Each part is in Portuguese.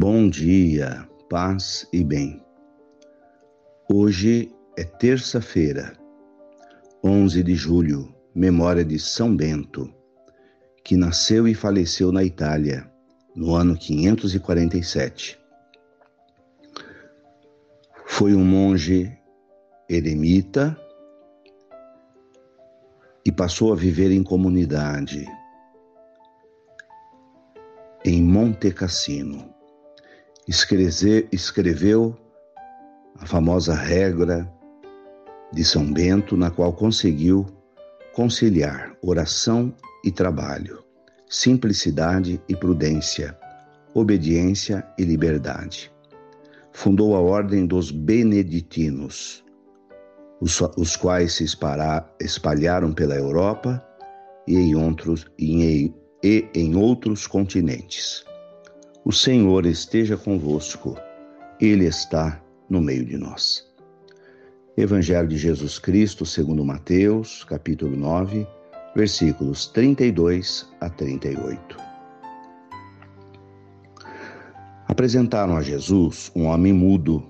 Bom dia, paz e bem. Hoje é terça-feira, 11 de julho, memória de São Bento, que nasceu e faleceu na Itália no ano 547. Foi um monge eremita e passou a viver em comunidade em Monte Cassino. Escreveu a famosa regra de São Bento, na qual conseguiu conciliar oração e trabalho, simplicidade e prudência, obediência e liberdade. Fundou a Ordem dos Beneditinos, os, quais se espalharam pela Europa e em outros, e em outros continentes. O Senhor esteja convosco, Ele está no meio de nós. Evangelho de Jesus Cristo, segundo Mateus, capítulo 9, versículos 32 a 38. Apresentaram a Jesus um homem mudo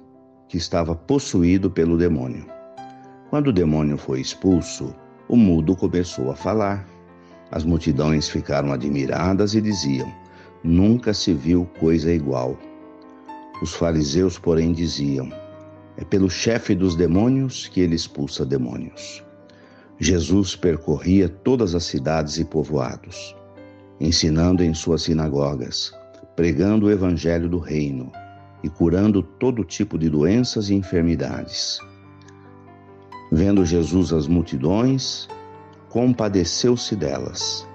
que estava possuído pelo demônio. Quando o demônio foi expulso, o mudo começou a falar as multidões ficaram admiradas e diziam: Nunca se viu coisa igual. Os fariseus, porém, diziam: É pelo chefe dos demônios que ele expulsa demônios. Jesus percorria todas as cidades e povoados, ensinando em suas sinagogas, pregando o evangelho do reino e curando todo tipo de doenças e enfermidades. Vendo Jesus as multidões, compadeceu-se delas,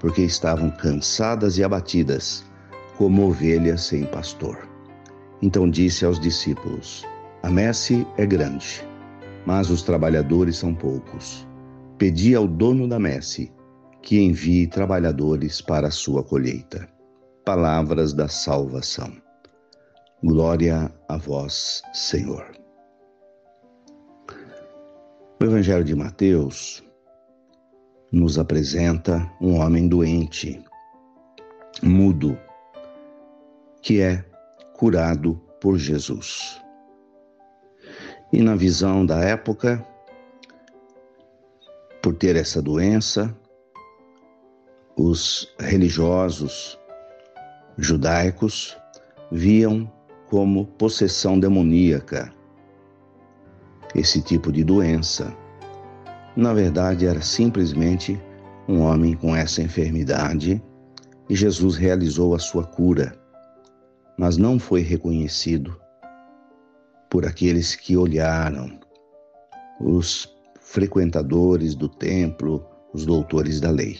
porque estavam cansadas e abatidas, como ovelhas sem pastor. Então disse aos discípulos: A messe é grande, mas os trabalhadores são poucos. Pedi ao dono da messe que envie trabalhadores para a sua colheita. Palavras da salvação. Glória a vós, Senhor. O Evangelho de Mateus nos apresenta um homem doente, mudo, que é curado por Jesus. E na visão da época, por ter essa doença, os religiosos judaicos viam como possessão demoníaca esse tipo de doença na verdade, era simplesmente um homem com essa enfermidade e Jesus realizou a sua cura, mas não foi reconhecido por aqueles que olharam, os frequentadores do templo, os doutores da lei.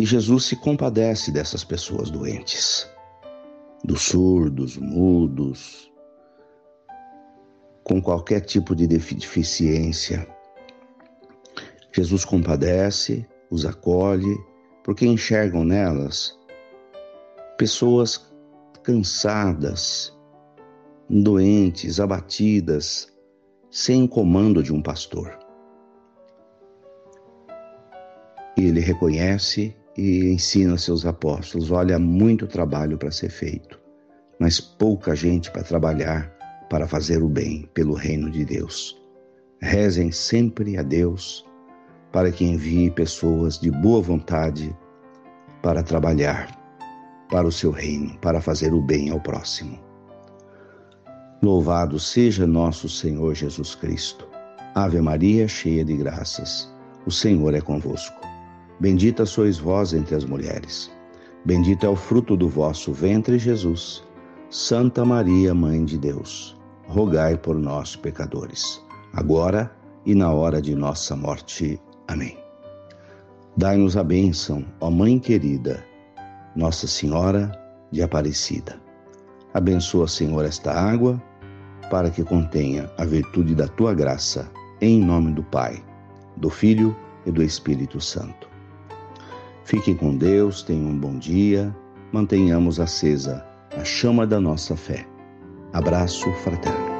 E Jesus se compadece dessas pessoas doentes, dos surdos, mudos, com qualquer tipo de deficiência. Jesus compadece, os acolhe, porque enxergam nelas pessoas cansadas, doentes, abatidas, sem comando de um pastor. E ele reconhece e ensina seus apóstolos: olha, muito trabalho para ser feito, mas pouca gente para trabalhar para fazer o bem pelo reino de Deus. Rezem sempre a Deus para que envie pessoas de boa vontade para trabalhar para o seu reino, para fazer o bem ao próximo. Louvado seja nosso Senhor Jesus Cristo. Ave Maria, cheia de graças, o Senhor é convosco. Bendita sois vós entre as mulheres. Bendito é o fruto do vosso ventre, Jesus. Santa Maria, Mãe de Deus rogai por nós, pecadores, agora e na hora de nossa morte. Amém. Dai-nos a bênção, ó Mãe querida, Nossa Senhora de Aparecida. Abençoa, Senhor, esta água, para que contenha a virtude da tua graça, em nome do Pai, do Filho e do Espírito Santo. Fiquem com Deus, tenham um bom dia, mantenhamos acesa a chama da nossa fé. Abraço fraterno.